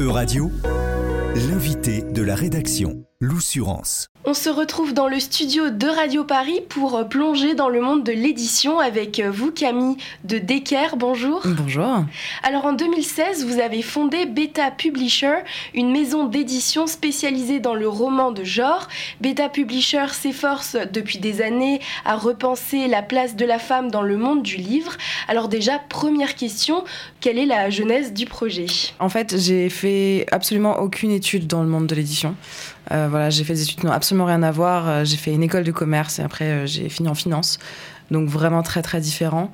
E-Radio, l'invité de la rédaction, l'Oussurance. On se retrouve dans le studio de Radio Paris pour plonger dans le monde de l'édition avec vous Camille de Decker. Bonjour. Bonjour. Alors en 2016, vous avez fondé Beta Publisher, une maison d'édition spécialisée dans le roman de genre. Beta Publisher s'efforce depuis des années à repenser la place de la femme dans le monde du livre. Alors déjà, première question, quelle est la genèse du projet? En fait, j'ai fait absolument aucune étude dans le monde de l'édition. Euh, voilà, j'ai fait des études qui n'ont absolument rien à voir. Euh, j'ai fait une école de commerce et après euh, j'ai fini en finance. Donc vraiment très très différent.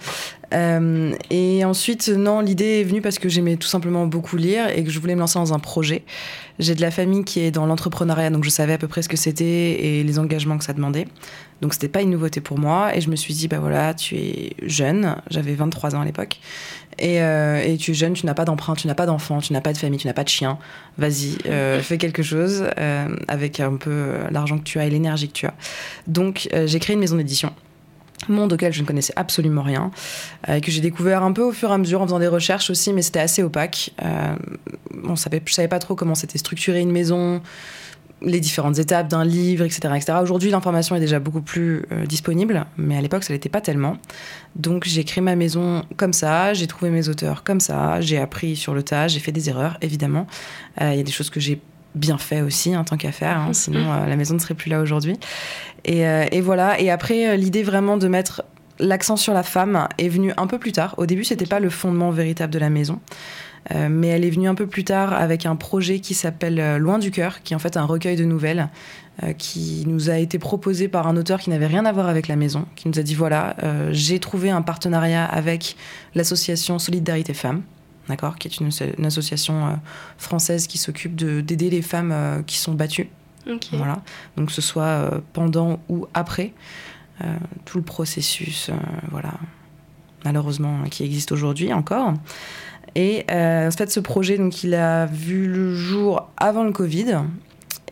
et ensuite, non, l'idée est venue parce que j'aimais tout simplement beaucoup lire et que je voulais me lancer dans un projet. J'ai de la famille qui est dans l'entrepreneuriat, donc je savais à peu près ce que c'était et les engagements que ça demandait. Donc c'était pas une nouveauté pour moi. Et je me suis dit, bah voilà, tu es jeune, j'avais 23 ans à l'époque. Et, euh, et, tu es jeune, tu n'as pas d'emprunt, tu n'as pas d'enfant, tu n'as pas de famille, tu n'as pas de chien. Vas-y, euh, fais quelque chose euh, avec un peu l'argent que tu as et l'énergie que tu as. Donc j'ai créé une maison d'édition monde auquel je ne connaissais absolument rien, euh, que j'ai découvert un peu au fur et à mesure en faisant des recherches aussi, mais c'était assez opaque. Euh, on savait, savais pas trop comment c'était structuré une maison, les différentes étapes d'un livre, etc. etc. Aujourd'hui, l'information est déjà beaucoup plus euh, disponible, mais à l'époque, ça l'était pas tellement. Donc, j'ai créé ma maison comme ça, j'ai trouvé mes auteurs comme ça, j'ai appris sur le tas, j'ai fait des erreurs, évidemment. Il y a des choses que j'ai bien fait aussi en tant qu'affaire, hein, sinon euh, la maison ne serait plus là aujourd'hui. Et, euh, et, voilà. Et après, euh, l'idée vraiment de mettre l'accent sur la femme est venue un peu plus tard. Au début, c'était pas le fondement véritable de la maison. mais elle est venue un peu plus tard avec un projet qui s'appelle Loin du cœur, qui est en fait un recueil de nouvelles qui nous a été proposé par un auteur qui n'avait rien à voir avec la maison, qui nous a dit voilà, j'ai trouvé un partenariat avec l'association Solidarité Femmes, d'accord, qui est une, association euh, française qui s'occupe d'aider les femmes euh, qui sont battues. Voilà. Donc que ce soit euh, pendant ou après tout le processus, voilà, malheureusement qui existe aujourd'hui encore. Et en fait, ce projet, donc, il a vu le jour avant le Covid.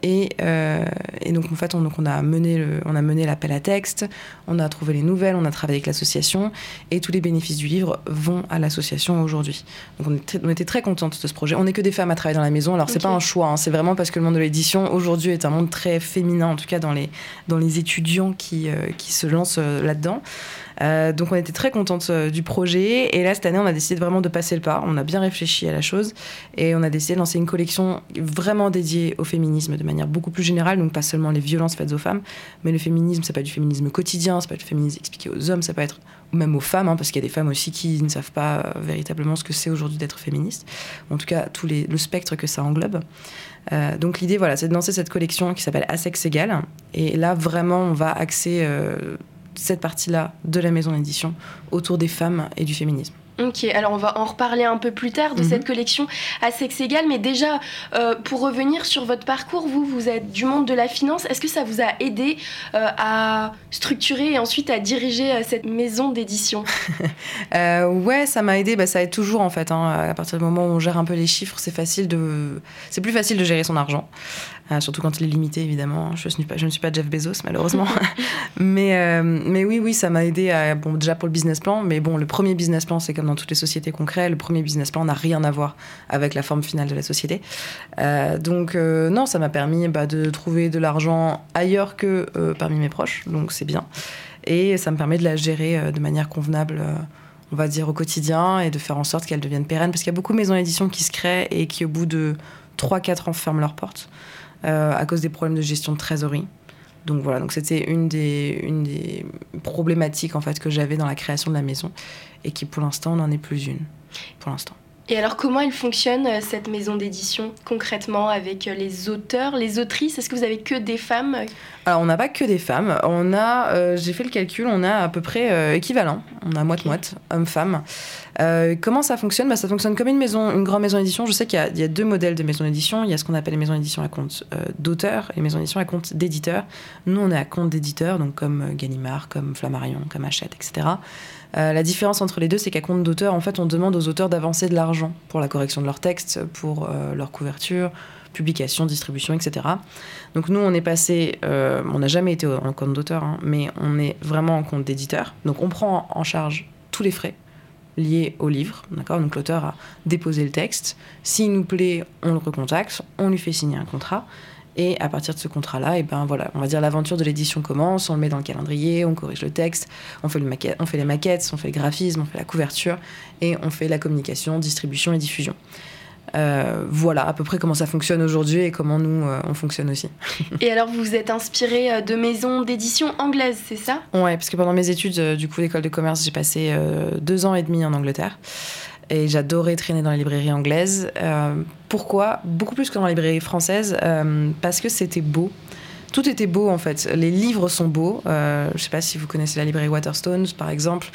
Euh, et, donc, en fait, on, donc on a mené on a mené l'appel à texte, on a trouvé les nouvelles, on a travaillé avec l'association, et tous les bénéfices du livre vont à l'association aujourd'hui. Donc, on, était, on était très contente de ce projet. On n'est que des femmes à travailler dans la maison, alors c'est pas un choix, hein. c'est vraiment parce que le monde de l'édition aujourd'hui est un monde très féminin, en tout cas dans les, dans les étudiants qui, euh, qui se lancent euh, là-dedans. Euh, donc on était très contente du projet. Et là, cette année, on a décidé vraiment de passer le pas. On a bien réfléchi à la chose. Et on a décidé de lancer une collection vraiment dédiée au féminisme de manière beaucoup plus générale. Donc pas seulement les violences faites aux femmes, mais le féminisme, peut être du féminisme quotidien, peut être du féminisme expliqué aux hommes, ça peut être même aux femmes, hein, parce qu'il y a des femmes aussi qui ne savent pas euh, véritablement ce que c'est aujourd'hui d'être féministe. En tout cas, tout les, le spectre que ça englobe. donc l'idée, voilà, c'est de lancer cette collection qui s'appelle À sexe égal. Et là, vraiment, on va axer cette partie-là de la maison d'édition autour des femmes et du féminisme. Ok, alors on va en reparler un peu plus tard de mhm. cette collection à sexe égal, mais déjà, euh, pour revenir sur votre parcours, vous, vous êtes du monde de la finance, est-ce que ça vous a aidé euh, à structurer et ensuite à diriger euh, cette maison d'édition? Ouais, ça m'a aidé, bah, ça aide toujours en fait, hein. à partir du moment où on gère un peu les chiffres, c'est facile de... C'est plus facile de gérer son argent. Euh, surtout quand il est limité, évidemment. Je, suis pas, je ne suis pas Jeff Bezos, malheureusement. mais, euh, mais oui, oui, ça m'a aidé à, bon, déjà pour le business plan. Mais bon, le premier business plan, c'est comme dans toutes les sociétés qu'on crée. Le premier business plan n'a rien à voir avec la forme finale de la société. Euh, donc, non, ça m'a permis bah, de trouver de l'argent ailleurs que parmi mes proches. Donc, c'est bien. Et ça me permet de la gérer de manière convenable on va dire, au quotidien et de faire en sorte qu'elle devienne pérenne. Parce qu'il y a beaucoup de maisons d'édition qui se créent et qui, au bout de 3-4 ans, ferment leurs portes. Euh, à cause des problèmes de gestion de trésorerie. Donc voilà, donc c'était une des, une des problématiques en fait que j'avais dans la création de la maison et qui pour l'instant n'en est plus une. Pour l'instant. Et alors, comment elle fonctionne, euh, cette maison d'édition, concrètement, avec euh, les auteurs, les autrices? Est-ce que vous avez que des femmes? Alors, on n'a pas que des femmes. On a, euh, j'ai fait le calcul, on a à peu près équivalent. On a moite-moite, homme-femme. comment ça fonctionne? Bah, Ça fonctionne comme une maison, une grande maison d'édition. Je sais qu'il y, a deux modèles de maison d'édition. Il y a ce qu'on appelle les maisons d'édition à compte d'auteur et les maisons d'édition à compte d'éditeur. Nous, on est à compte d'éditeur, donc comme Gallimard, comme Flammarion, comme Hachette, etc. Euh, la différence entre les deux, c'est qu'à compte d'auteur, en fait, on demande aux auteurs d'avancer de l'argent pour la correction de leurs textes, pour euh, leur couverture, publication, distribution, etc. Donc nous, on est passé, euh, on n'a jamais été en compte d'auteur, hein, mais on est vraiment en compte d'éditeur. Donc on prend en charge tous les frais liés au livre. D'accord? Donc l'auteur a déposé le texte. S'il nous plaît, on le recontacte, on lui fait signer un contrat. Et à partir de ce contrat-là, et ben voilà, on va dire l'aventure de l'édition commence, on le met dans le calendrier, on corrige le texte, on fait, le maquette, on fait les maquettes, on fait le graphisme, on fait la couverture et on fait la communication, distribution et diffusion. Euh, voilà à peu près comment ça fonctionne aujourd'hui et comment nous euh, on fonctionne aussi. et alors vous vous êtes inspiré euh, de maisons d'édition anglaises, c'est ça? Ouais, parce que pendant mes études du coup d'école de commerce, j'ai passé deux ans et demi en Angleterre et j'adorais traîner dans les librairies anglaises. pourquoi? Beaucoup plus que dans les librairies françaises, parce que c'était beau. Tout était beau en fait. Les livres sont beaux. je ne sais pas si vous connaissez la librairie Waterstones par exemple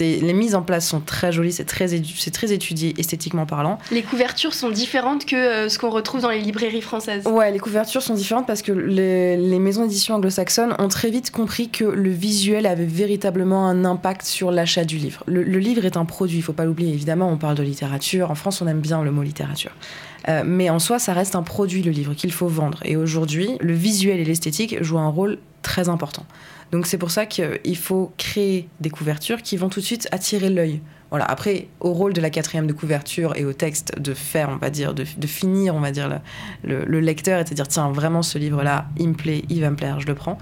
les mises en place sont très jolies, c'est très, c'est très étudié esthétiquement parlant. Les couvertures sont différentes que euh, ce qu'on retrouve dans les librairies françaises. Ouais, les couvertures sont différentes parce que les, maisons d'édition anglo-saxonnes ont très vite compris que le visuel avait véritablement un impact sur l'achat du livre. Le, livre est un produit, il faut pas l'oublier. Évidemment, on parle de littérature. En France, on aime bien le mot littérature. Euh, mais en soi, ça reste un produit, le livre, qu'il faut vendre. Et aujourd'hui, le visuel et l'esthétique jouent un rôle très important. Donc c'est pour ça qu'il faut créer des couvertures qui vont tout de suite attirer l'œil. Voilà. Après, au rôle de la quatrième de couverture et au texte de faire, on va dire, de, finir, on va dire, le, lecteur et de dire, tiens, vraiment, ce livre-là, il me plaît, il va me plaire, je le prends.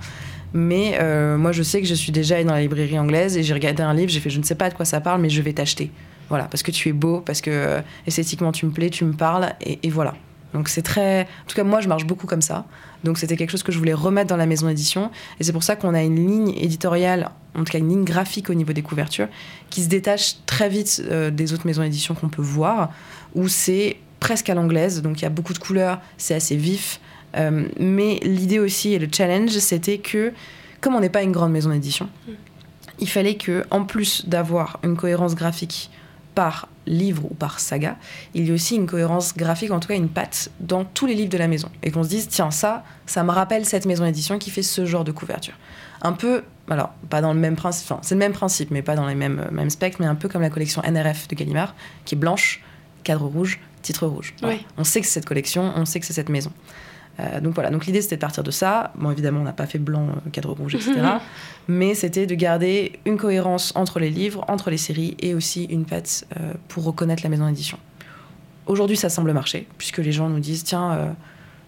Mais euh, moi, je sais que je suis déjà allée dans la librairie anglaise et j'ai regardé un livre, j'ai fait, je ne sais pas de quoi ça parle, mais je vais t'acheter. Voilà, parce que tu es beau, parce que euh, esthétiquement tu me plais, tu me parles, et voilà. Donc c'est très... En tout cas, moi, je marche beaucoup comme ça. Donc c'était quelque chose que je voulais remettre dans la maison d'édition. Et c'est pour ça qu'on a une ligne éditoriale, en tout cas une ligne graphique au niveau des couvertures, qui se détache très vite euh, des autres maisons d'édition qu'on peut voir, où c'est presque à l'anglaise. Donc il y a beaucoup de couleurs, c'est assez vif. Euh, mais l'idée aussi et le challenge, c'était que, comme on n'est pas une grande maison d'édition, mm. il fallait que, en plus d'avoir une cohérence graphique par livre ou par saga, il y a aussi une cohérence graphique, en tout cas une patte dans tous les livres de la maison. Et qu'on se dise, tiens, ça, ça me rappelle cette maison d'édition qui fait ce genre de couverture. Un peu, alors, pas dans le même principe, enfin, c'est le même principe, mais pas dans les mêmes, euh, mêmes spectres, mais un peu comme la collection NRF de Gallimard, qui est blanche, cadre rouge, titre rouge. On sait que c'est cette collection, on sait que c'est cette maison. Euh, donc voilà, donc l'idée c'était de partir de ça. Bon, évidemment, on n'a pas fait blanc, euh, cadre rouge, etc. mais c'était de garder une cohérence entre les livres, entre les séries et aussi une patte euh, pour reconnaître la maison d'édition. Aujourd'hui, ça semble marcher, puisque les gens nous disent tiens,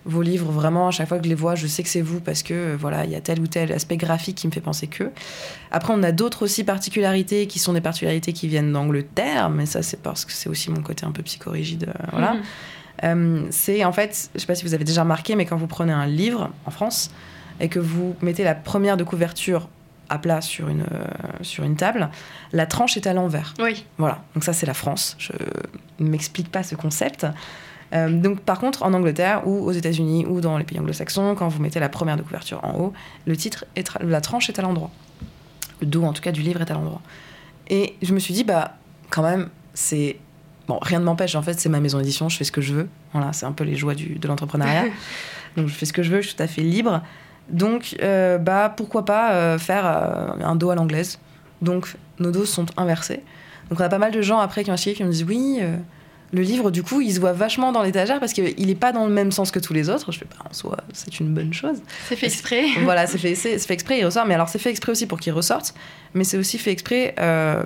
vos livres, vraiment, à chaque fois que je les vois, je sais que c'est vous parce que voilà, il y a tel ou tel aspect graphique qui me fait penser que. Après, on a d'autres aussi particularités qui sont des particularités qui viennent d'Angleterre, mais ça, c'est parce que c'est aussi mon côté un peu psychorigide. voilà. Euh, c'est en fait, je ne sais pas si vous avez déjà remarqué, mais quand vous prenez un livre en France et que vous mettez la première de couverture à plat sur une, euh, sur une table, la tranche est à l'envers. Oui. Voilà, donc ça c'est la France. Je ne m'explique pas ce concept. Euh, donc par contre, en Angleterre ou aux États-Unis ou dans les pays anglo-saxons, quand vous mettez la première de couverture en haut, le titre est la tranche est à l'endroit. Le dos en tout cas du livre est à l'endroit. Et je me suis dit bah quand même c'est Bon, rien ne m'empêche, en fait, c'est ma maison d'édition, je fais ce que je veux. Voilà, c'est un peu les joies du, de l'entrepreneuriat. Donc, je fais ce que je veux, je suis tout à fait libre. Donc, euh, bah, pourquoi pas euh, faire euh, un dos à l'anglaise Donc, nos dos sont inversés. Donc, on a pas mal de gens après qui m'ont qui me disent Oui, le livre, du coup, il se voit vachement dans l'étagère parce qu'il n'est pas dans le même sens que tous les autres. Je fais, pas bah, en soi, c'est une bonne chose. C'est fait exprès. voilà, c'est fait, fait, exprès, il ressort. Mais alors, c'est fait exprès aussi pour qu'il ressorte. Mais c'est aussi fait exprès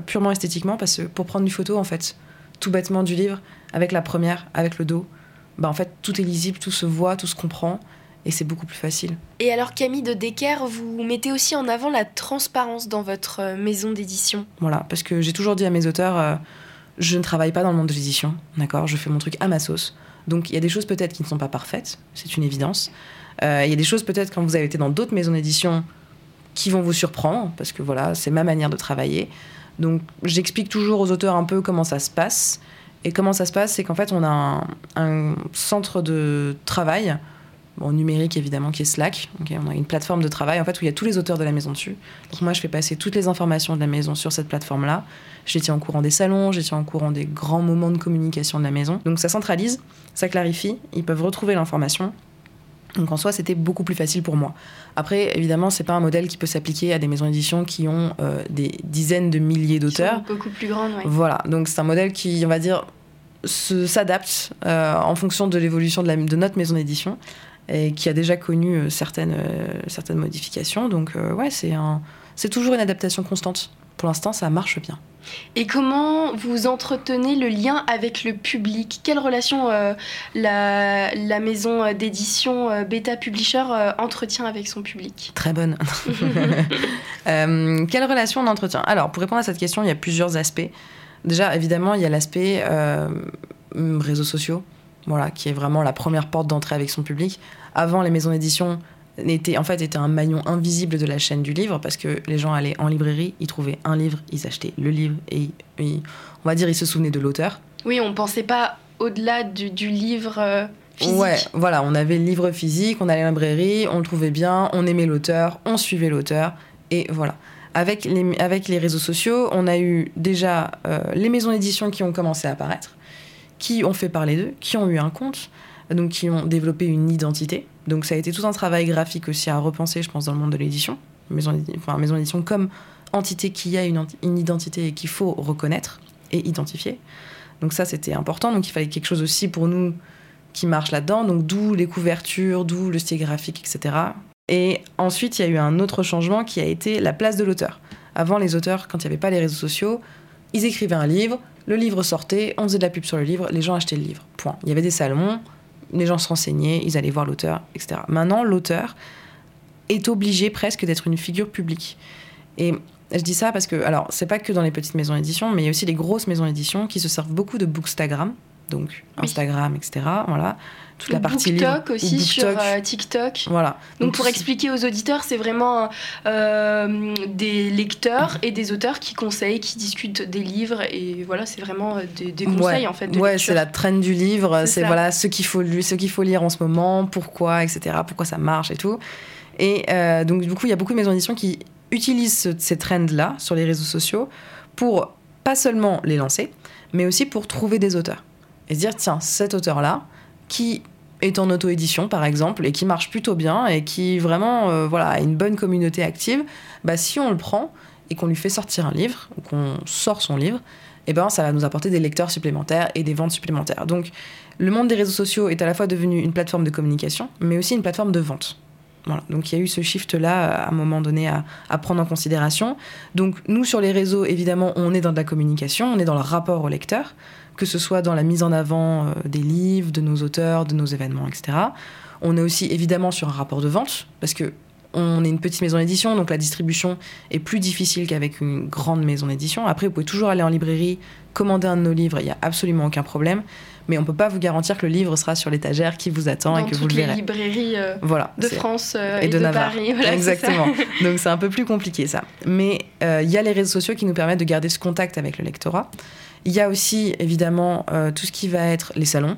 purement esthétiquement parce que pour prendre une photo, en fait tout bêtement du livre, avec la première, avec le dos, bah en fait tout est lisible, tout se voit, tout se comprend et c'est beaucoup plus facile. Et alors Camille de Decker, vous mettez aussi en avant la transparence dans votre euh, maison d'édition. Voilà, parce que j'ai toujours dit à mes auteurs, euh, je ne travaille pas dans le monde de l'édition, d'accord? Je fais mon truc à ma sauce. Donc il y a des choses peut-être qui ne sont pas parfaites, c'est une évidence. Euh, il y a des choses peut-être quand vous avez été dans d'autres maisons d'édition qui vont vous surprendre, parce que voilà, c'est ma manière de travailler. Donc j'explique toujours aux auteurs un peu comment ça se passe. Et comment ça se passe, c'est qu'en fait, on a un, centre de travail, bon, numérique évidemment, qui est Slack. on a une plateforme de travail en fait, où il y a tous les auteurs de la maison dessus. Donc moi, je fais passer toutes les informations de la maison sur cette plateforme-là. Tiens au courant des salons, tiens au courant des grands moments de communication de la maison. Donc ça centralise, ça clarifie, ils peuvent retrouver l'information donc en soi, c'était beaucoup plus facile pour moi. Après, évidemment, c'est pas un modèle qui peut s'appliquer à des maisons d'édition qui ont euh, des dizaines de milliers d'auteurs. Beaucoup plus grandes, oui. Voilà, donc c'est un modèle qui, on va dire, s'adapte euh, en fonction de l'évolution de, de, notre maison d'édition et qui a déjà connu euh, certaines, certaines modifications. Donc ouais, c'est un, c'est toujours une adaptation constante pour l'instant, ça marche bien. Et comment vous entretenez le lien avec le public? Quelle relation euh, la, la, maison d'édition euh, Beta Publisher euh, entretient avec son public? Très bonne. quelle relation on entretient? Alors, pour répondre à cette question, il y a plusieurs aspects. Déjà, évidemment, il y a l'aspect réseaux sociaux, voilà, qui est vraiment la première porte d'entrée avec son public. Avant, les maisons d'édition était en fait était un maillon invisible de la chaîne du livre parce que les gens allaient en librairie, ils trouvaient un livre, ils achetaient le livre et, on va dire ils se souvenaient de l'auteur. Oui, on pensait pas au-delà du, livre euh, physique. Ouais, voilà, on avait le livre physique, on allait à la librairie, on le trouvait bien, on aimait l'auteur, on suivait l'auteur et voilà. Avec les, avec les réseaux sociaux, on a eu déjà euh, les maisons d'édition qui ont commencé à apparaître, qui ont fait parler d'eux, qui ont eu un compte, donc qui ont développé une identité. Donc ça a été tout un travail graphique aussi à repenser, je pense, dans le monde de l'édition. Maison, enfin, maison d'édition comme entité qui a une, une identité et qu'il faut reconnaître et identifier. Donc ça, c'était important. Donc il fallait quelque chose aussi pour nous qui marche là-dedans. Donc d'où les couvertures, d'où le style graphique, etc. Et ensuite, il y a eu un autre changement qui a été la place de l'auteur. Avant, les auteurs, quand il n'y avait pas les réseaux sociaux, ils écrivaient un livre, le livre sortait, on faisait de la pub sur le livre, les gens achetaient le livre. Point. Il y avait des salons, les gens se renseignaient, ils allaient voir l'auteur, etc. Maintenant, l'auteur est obligé presque d'être une figure publique. Et je dis ça parce que, alors, c'est pas que dans les petites maisons d'édition, mais il y a aussi les grosses maisons d'édition qui se servent beaucoup de Bookstagram, donc Instagram, etc. Voilà, toute la partie TikTok aussi sur euh, TikTok. Voilà. Donc, pour expliquer aux auditeurs, c'est vraiment euh, des lecteurs et des auteurs qui conseillent, qui discutent des livres et voilà, c'est vraiment euh, des, conseils en fait. De ouais, c'est la traîne du livre, c'est voilà ce qu'il faut ce qu'il faut lire en ce moment, pourquoi, etc. Pourquoi ça marche et tout. Et donc du coup, il y a beaucoup de maisons d'édition qui utilisent ces trends là sur les réseaux sociaux pour pas seulement les lancer, mais aussi pour trouver des auteurs et se dire tiens, cet auteur-là, qui est en auto-édition par exemple, et qui marche plutôt bien, et qui vraiment euh, voilà, a une bonne communauté active, bah, si on le prend et qu'on lui fait sortir un livre, ou qu'on sort son livre, eh ben, ça va nous apporter des lecteurs supplémentaires et des ventes supplémentaires. Donc le monde des réseaux sociaux est à la fois devenu une plateforme de communication, mais aussi une plateforme de vente. Voilà. Donc il y a eu ce shift-là à un moment donné à, à, prendre en considération. Donc nous, sur les réseaux, évidemment, on est dans de la communication, on est dans le rapport au lecteur que ce soit dans la mise en avant euh, des livres, de nos auteurs, de nos événements, etc. On est aussi évidemment sur un rapport de vente, parce que on est une petite maison d'édition, donc la distribution est plus difficile qu'avec une grande maison d'édition. Après, vous pouvez toujours aller en librairie, commander un de nos livres, il n'y a absolument aucun problème. Mais on ne peut pas vous garantir que le livre sera sur l'étagère qui vous attend et que vous le verrez. Dans toutes les librairies euh, voilà, de France euh, et, de, Paris. Exactement. donc c'est un peu plus compliqué ça. Mais il y a les réseaux sociaux qui nous permettent de garder ce contact avec le lectorat. Il y a aussi évidemment euh, tout ce qui va être les salons,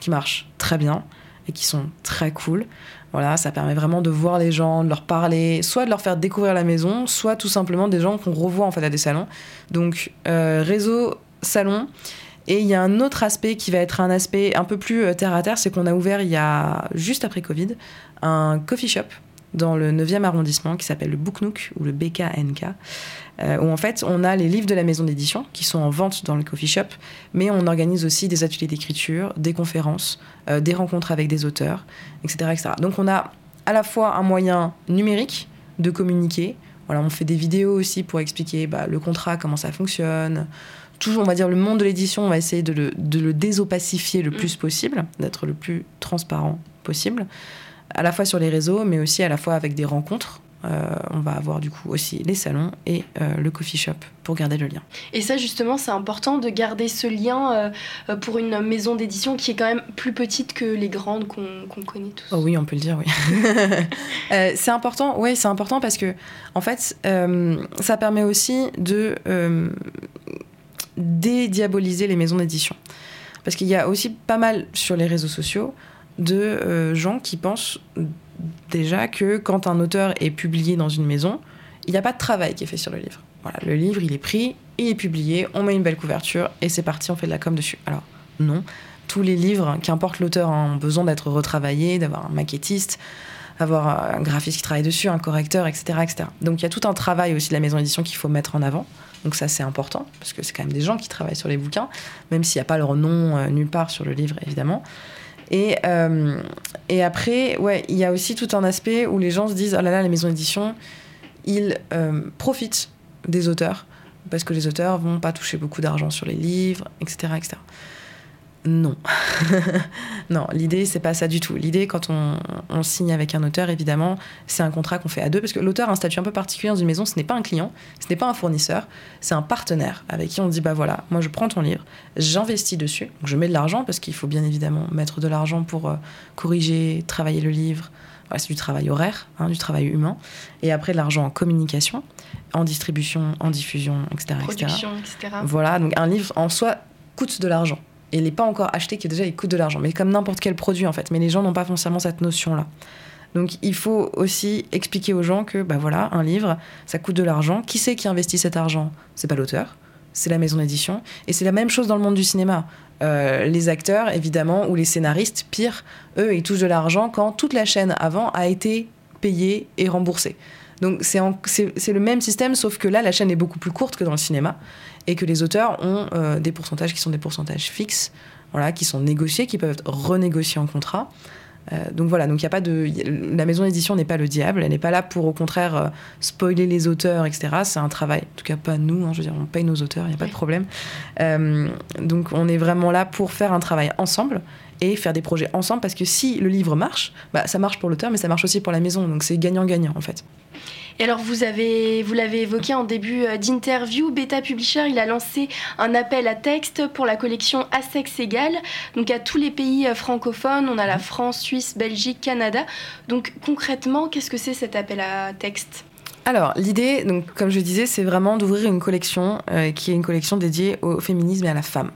qui marchent très bien et qui sont très cool. Voilà, ça permet vraiment de voir les gens, de leur parler, soit de leur faire découvrir la maison, soit tout simplement des gens qu'on revoit en fait à des salons. Donc euh, réseau, salon. Et il y a un autre aspect qui va être un aspect un peu plus euh, terre à terre, c'est qu'on a ouvert il y a juste après Covid un coffee shop dans le 9e arrondissement qui s'appelle le Booknook ou le BKNK, euh, où en fait on a les livres de la maison d'édition qui sont en vente dans le coffee shop, mais on organise aussi des ateliers d'écriture, des conférences, euh, des rencontres avec des auteurs, etc., etc. Donc on a à la fois un moyen numérique de communiquer. Voilà, on fait des vidéos aussi pour expliquer bah, le contrat, comment ça fonctionne. Toujours, on va dire, le monde de l'édition, on va essayer de le, de le désopacifier le mm. plus possible, d'être le plus transparent possible à la fois sur les réseaux, mais aussi à la fois avec des rencontres. Euh, on va avoir du coup aussi les salons et euh, le coffee shop pour garder le lien. Et ça justement c'est important de garder ce lien euh, pour une maison d'édition qui est quand même plus petite que les grandes qu'on connaît tous. Oh oui on peut le dire oui. c'est important oui c'est important parce que en fait ça permet aussi de dédiaboliser les maisons d'édition. Parce qu'il y a aussi pas mal sur les réseaux sociaux de euh, gens qui pensent déjà que quand un auteur est publié dans une maison, il n'y a pas de travail qui est fait sur le livre. Voilà, le livre, il est pris, il est publié, on met une belle couverture et c'est parti, on fait de la com dessus. Alors, non. Tous les livres, qu'importe l'auteur, ont besoin d'être retravaillés, d'avoir un maquettiste, avoir un graphiste qui travaille dessus, un correcteur, etc., etc. Donc il y a tout un travail aussi de la maison d'édition qu'il faut mettre en avant. Donc ça c'est important, parce que c'est quand même des gens qui travaillent sur les bouquins, même s'il n'y a pas leur nom euh, nulle part sur le livre, évidemment. Et, euh, et après, il y a aussi tout un aspect où les gens se disent, oh là là, les maisons d'édition, ils euh, profitent des auteurs, parce que les auteurs vont pas toucher beaucoup d'argent sur les livres, etc. etc. Non. non, l'idée, c'est pas ça du tout. L'idée, quand on, on, signe avec un auteur, évidemment, c'est un contrat qu'on fait à deux, parce que l'auteur a un statut un peu particulier dans une maison. Ce n'est pas un client, ce n'est pas un fournisseur, c'est un partenaire avec qui on dit bah voilà, moi je prends ton livre, j'investis dessus, donc je mets de l'argent, parce qu'il faut bien évidemment mettre de l'argent pour euh, corriger, travailler le livre. Voilà, c'est du travail horaire, hein, du travail humain. Et après, de l'argent en communication, en distribution, en diffusion, etc. Production, etc. Voilà, donc un livre en soi coûte de l'argent et il n'est pas encore acheté, qui déjà il coûte de l'argent. Mais comme n'importe quel produit en fait. Mais les gens n'ont pas forcément cette notion-là. Donc il faut aussi expliquer aux gens que bah voilà, un livre, ça coûte de l'argent. Qui c'est qui investit cet argent? C'est pas l'auteur, c'est la maison d'édition. Et c'est la même chose dans le monde du cinéma. Euh, les acteurs, évidemment, ou les scénaristes, pire, eux, ils touchent de l'argent quand toute la chaîne avant a été payée et remboursée. Donc c'est le même système, sauf que là, la chaîne est beaucoup plus courte que dans le cinéma et que les auteurs ont euh, des pourcentages qui sont des pourcentages fixes, voilà, qui sont négociés, qui peuvent être renégociés en contrat. Euh, donc voilà, donc il y a pas de, la maison d'édition n'est pas le diable, elle n'est pas là pour au contraire euh, spoiler les auteurs, etc. C'est un travail, en tout cas pas nous, hein, je veux dire, on paye nos auteurs, il n'y a pas de problème. Donc on est vraiment là pour faire un travail ensemble et faire des projets ensemble parce que si le livre marche, bah, ça marche pour l'auteur, mais ça marche aussi pour la maison, donc c'est gagnant-gagnant en fait. Et alors, vous avez, vous l'avez évoqué en début euh, d'interview, Beta Publisher, il a lancé un appel à texte pour la collection À sexe égal, donc à tous les pays euh, francophones. On a la France, Suisse, Belgique, Canada. Donc, concrètement, qu'est-ce que c'est cet appel à texte? Alors, l'idée, donc, comme je disais, c'est vraiment d'ouvrir une collection euh, qui est une collection dédiée au féminisme et à la femme.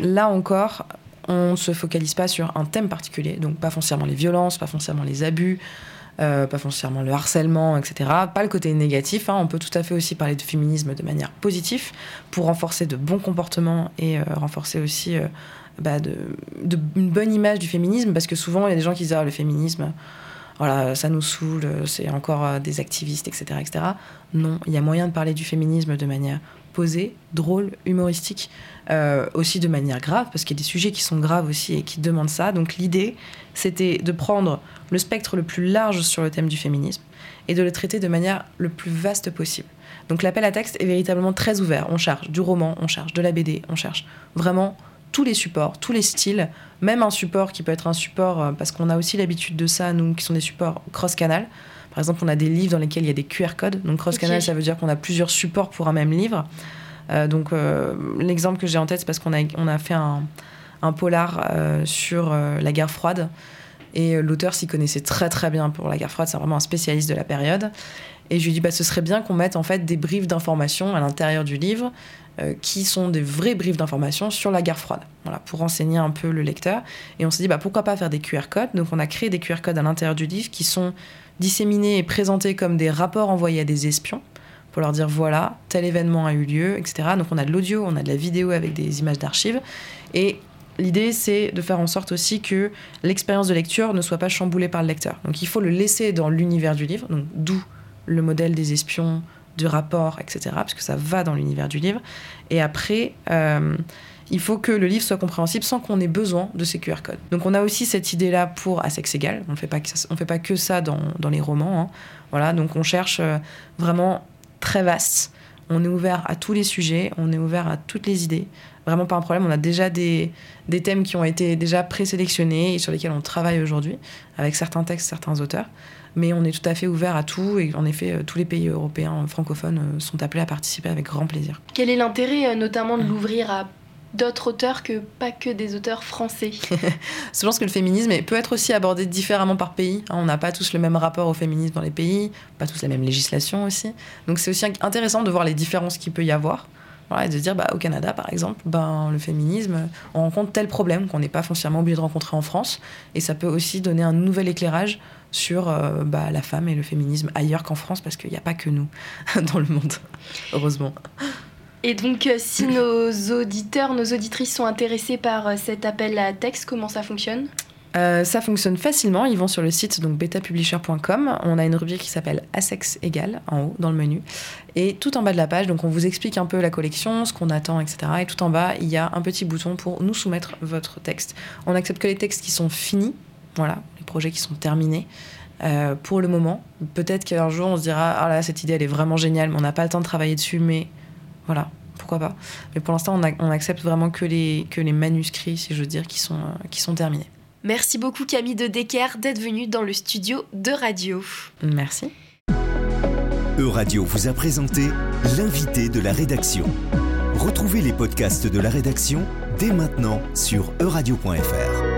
là encore, on ne se focalise pas sur un thème particulier, donc pas foncièrement les violences, pas foncièrement les abus, euh, pas foncièrement le harcèlement, etc. Pas le côté négatif. Hein. On peut tout à fait aussi parler de féminisme de manière positive pour renforcer de bons comportements et euh, renforcer aussi euh, bah, une bonne image du féminisme parce que souvent il y a des gens qui disent ah, le féminisme. Voilà, ça nous saoule, c'est encore des activistes, etc., etc. Non, il y a moyen de parler du féminisme de manière posée, drôle, humoristique, aussi de manière grave, parce qu'il y a des sujets qui sont graves aussi et qui demandent ça. Donc l'idée, c'était de prendre le spectre le plus large sur le thème du féminisme et de le traiter de manière le plus vaste possible. Donc l'appel à texte est véritablement très ouvert. On cherche du roman, on cherche de la BD, on cherche vraiment tous les supports, tous les styles, même un support qui peut être un support, euh, parce qu'on a aussi l'habitude de ça, nous, qui sont des supports cross-canal. Par exemple, on a des livres dans lesquels il y a des QR codes. Donc cross-canal, ça veut dire qu'on a plusieurs supports pour un même livre. Euh, donc euh, l'exemple que j'ai en tête, c'est parce qu'on a, on a fait un, polar sur la guerre froide. Et euh, l'auteur s'y connaissait très très bien pour la guerre froide, c'est vraiment un spécialiste de la période. Et je lui dis, bah, ce serait bien qu'on mette en fait des briefs d'informations à l'intérieur du livre, euh, qui sont des vrais briefs d'informations sur la guerre froide, voilà, pour renseigner un peu le lecteur. Et on s'est dit, bah, pourquoi pas faire des QR codes Donc on a créé des QR codes à l'intérieur du livre qui sont disséminés et présentés comme des rapports envoyés à des espions pour leur dire voilà, tel événement a eu lieu, etc. Donc on a de l'audio, on a de la vidéo avec des images d'archives. Et L'idée, c'est de faire en sorte aussi que l'expérience de lecture ne soit pas chamboulée par le lecteur. Donc il faut le laisser dans l'univers du livre, d'où le modèle des espions, du rapport, etc., parce que ça va dans l'univers du livre. Et après, euh, il faut que le livre soit compréhensible sans qu'on ait besoin de ces QR codes. Donc on a aussi cette idée-là pour à sexe égal. On ne fait pas que ça, dans, dans les romans. Hein. Voilà, donc on cherche euh, vraiment très vaste. On est ouvert à tous les sujets, on est ouvert à toutes les idées vraiment pas un problème. On a déjà des, des thèmes qui ont été déjà présélectionnés et sur lesquels on travaille aujourd'hui, avec certains textes, certains auteurs. Mais on est tout à fait ouvert à tout et en effet, tous les pays européens francophones euh, sont appelés à participer avec grand plaisir. Quel est l'intérêt euh, notamment de l'ouvrir à d'autres auteurs que pas que des auteurs français? je pense que le féminisme peut être aussi abordé différemment par pays. Hein. On n'a pas tous le même rapport au féminisme dans les pays, pas tous la même législation aussi. Donc c'est aussi intéressant de voir les différences qu'il peut y avoir et de dire, bah, au Canada, par exemple, ben, le féminisme, on rencontre tel problème qu'on n'est pas foncièrement obligé de rencontrer en France. Et ça peut aussi donner un nouvel éclairage sur euh, bah, la femme et le féminisme ailleurs qu'en France, parce qu'il n'y a pas que nous dans le monde, heureusement. Et donc, euh, si nos auditeurs, nos auditrices sont intéressés par euh, cet appel à texte, comment ça fonctionne? Euh, ça fonctionne facilement. Ils vont sur le site donc betapublisher.com. On a une rubrique qui s'appelle Assex égal en haut dans le menu. Et tout en bas de la page, donc on vous explique un peu la collection, ce qu'on attend, etc. Et tout en bas, il y a un petit bouton pour nous soumettre votre texte. On accepte que les textes qui sont finis, voilà, les projets qui sont terminés. euh, pour le moment. Peut-être qu'un jour on se dira ah là cette idée elle est vraiment géniale, mais on n'a pas le temps de travailler dessus, mais voilà, pourquoi pas. Mais pour l'instant on, accepte vraiment que les, que les manuscrits, si je veux dire, qui sont, qui sont terminés. Merci beaucoup Camille de Decker d'être venue dans le studio de radio. Merci. E-Radio vous a présenté l'invité de la rédaction. Retrouvez les podcasts de la rédaction dès maintenant sur euradio.fr.